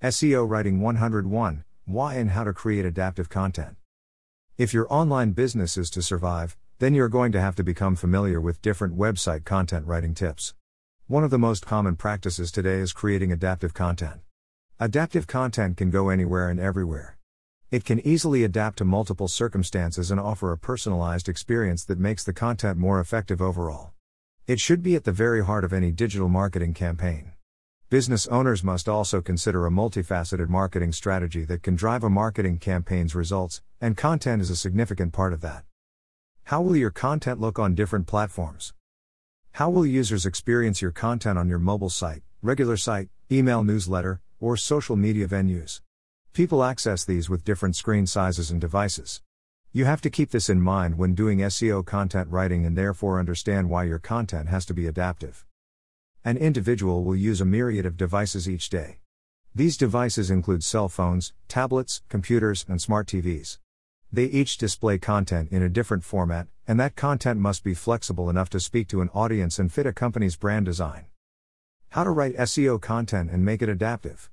SEO Writing 101 Why and How to Create Adaptive Content. If your online business is to survive, then you're going to have to become familiar with different website content writing tips. One of the most common practices today is creating adaptive content. Adaptive content can go anywhere and everywhere. It can easily adapt to multiple circumstances and offer a personalized experience that makes the content more effective overall. It should be at the very heart of any digital marketing campaign. Business owners must also consider a multifaceted marketing strategy that can drive a marketing campaign's results, and content is a significant part of that. How will your content look on different platforms? How will users experience your content on your mobile site, regular site, email newsletter, or social media venues? People access these with different screen sizes and devices. You have to keep this in mind when doing SEO content writing and therefore understand why your content has to be adaptive. An individual will use a myriad of devices each day. These devices include cell phones, tablets, computers, and smart TVs. They each display content in a different format, and that content must be flexible enough to speak to an audience and fit a company's brand design. How to write SEO content and make it adaptive.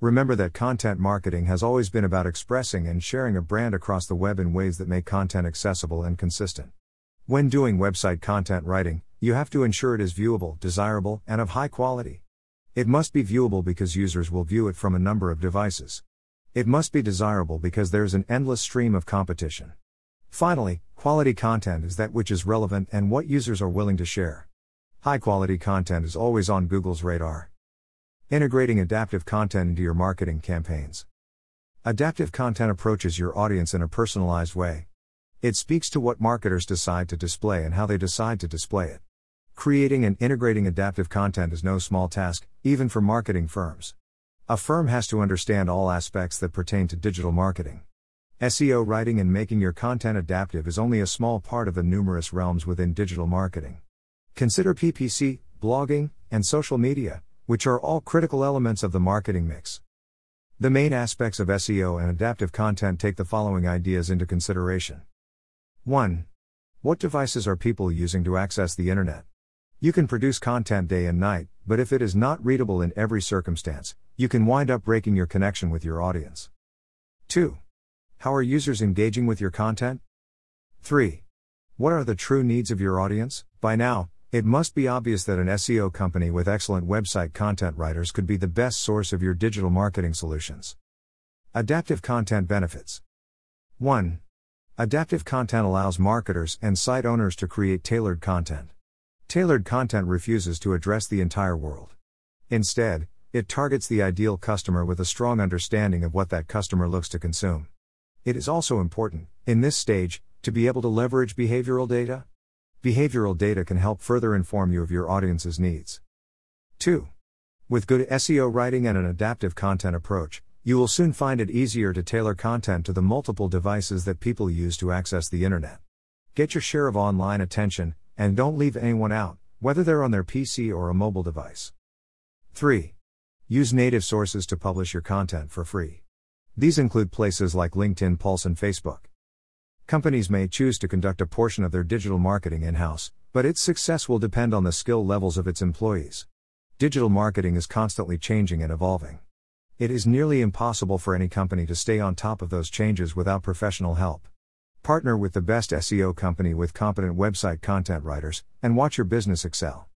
Remember that content marketing has always been about expressing and sharing a brand across the web in ways that make content accessible and consistent. When doing website content writing, you have to ensure it is viewable, desirable, and of high quality. It must be viewable because users will view it from a number of devices. It must be desirable because there is an endless stream of competition. Finally, quality content is that which is relevant and what users are willing to share. High quality content is always on Google's radar. Integrating adaptive content into your marketing campaigns. Adaptive content approaches your audience in a personalized way. It speaks to what marketers decide to display and how they decide to display it. Creating and integrating adaptive content is no small task, even for marketing firms. A firm has to understand all aspects that pertain to digital marketing. SEO writing and making your content adaptive is only a small part of the numerous realms within digital marketing. Consider PPC, blogging, and social media, which are all critical elements of the marketing mix. The main aspects of SEO and adaptive content take the following ideas into consideration 1. What devices are people using to access the internet? You can produce content day and night, but if it is not readable in every circumstance, you can wind up breaking your connection with your audience. 2. How are users engaging with your content? 3. What are the true needs of your audience? By now, it must be obvious that an SEO company with excellent website content writers could be the best source of your digital marketing solutions. Adaptive content benefits 1. Adaptive content allows marketers and site owners to create tailored content. Tailored content refuses to address the entire world. Instead, it targets the ideal customer with a strong understanding of what that customer looks to consume. It is also important, in this stage, to be able to leverage behavioral data. Behavioral data can help further inform you of your audience's needs. 2. With good SEO writing and an adaptive content approach, you will soon find it easier to tailor content to the multiple devices that people use to access the internet. Get your share of online attention, and don't leave anyone out, whether they're on their PC or a mobile device. 3. Use native sources to publish your content for free. These include places like LinkedIn, Pulse, and Facebook. Companies may choose to conduct a portion of their digital marketing in house, but its success will depend on the skill levels of its employees. Digital marketing is constantly changing and evolving. It is nearly impossible for any company to stay on top of those changes without professional help. Partner with the best SEO company with competent website content writers, and watch your business excel.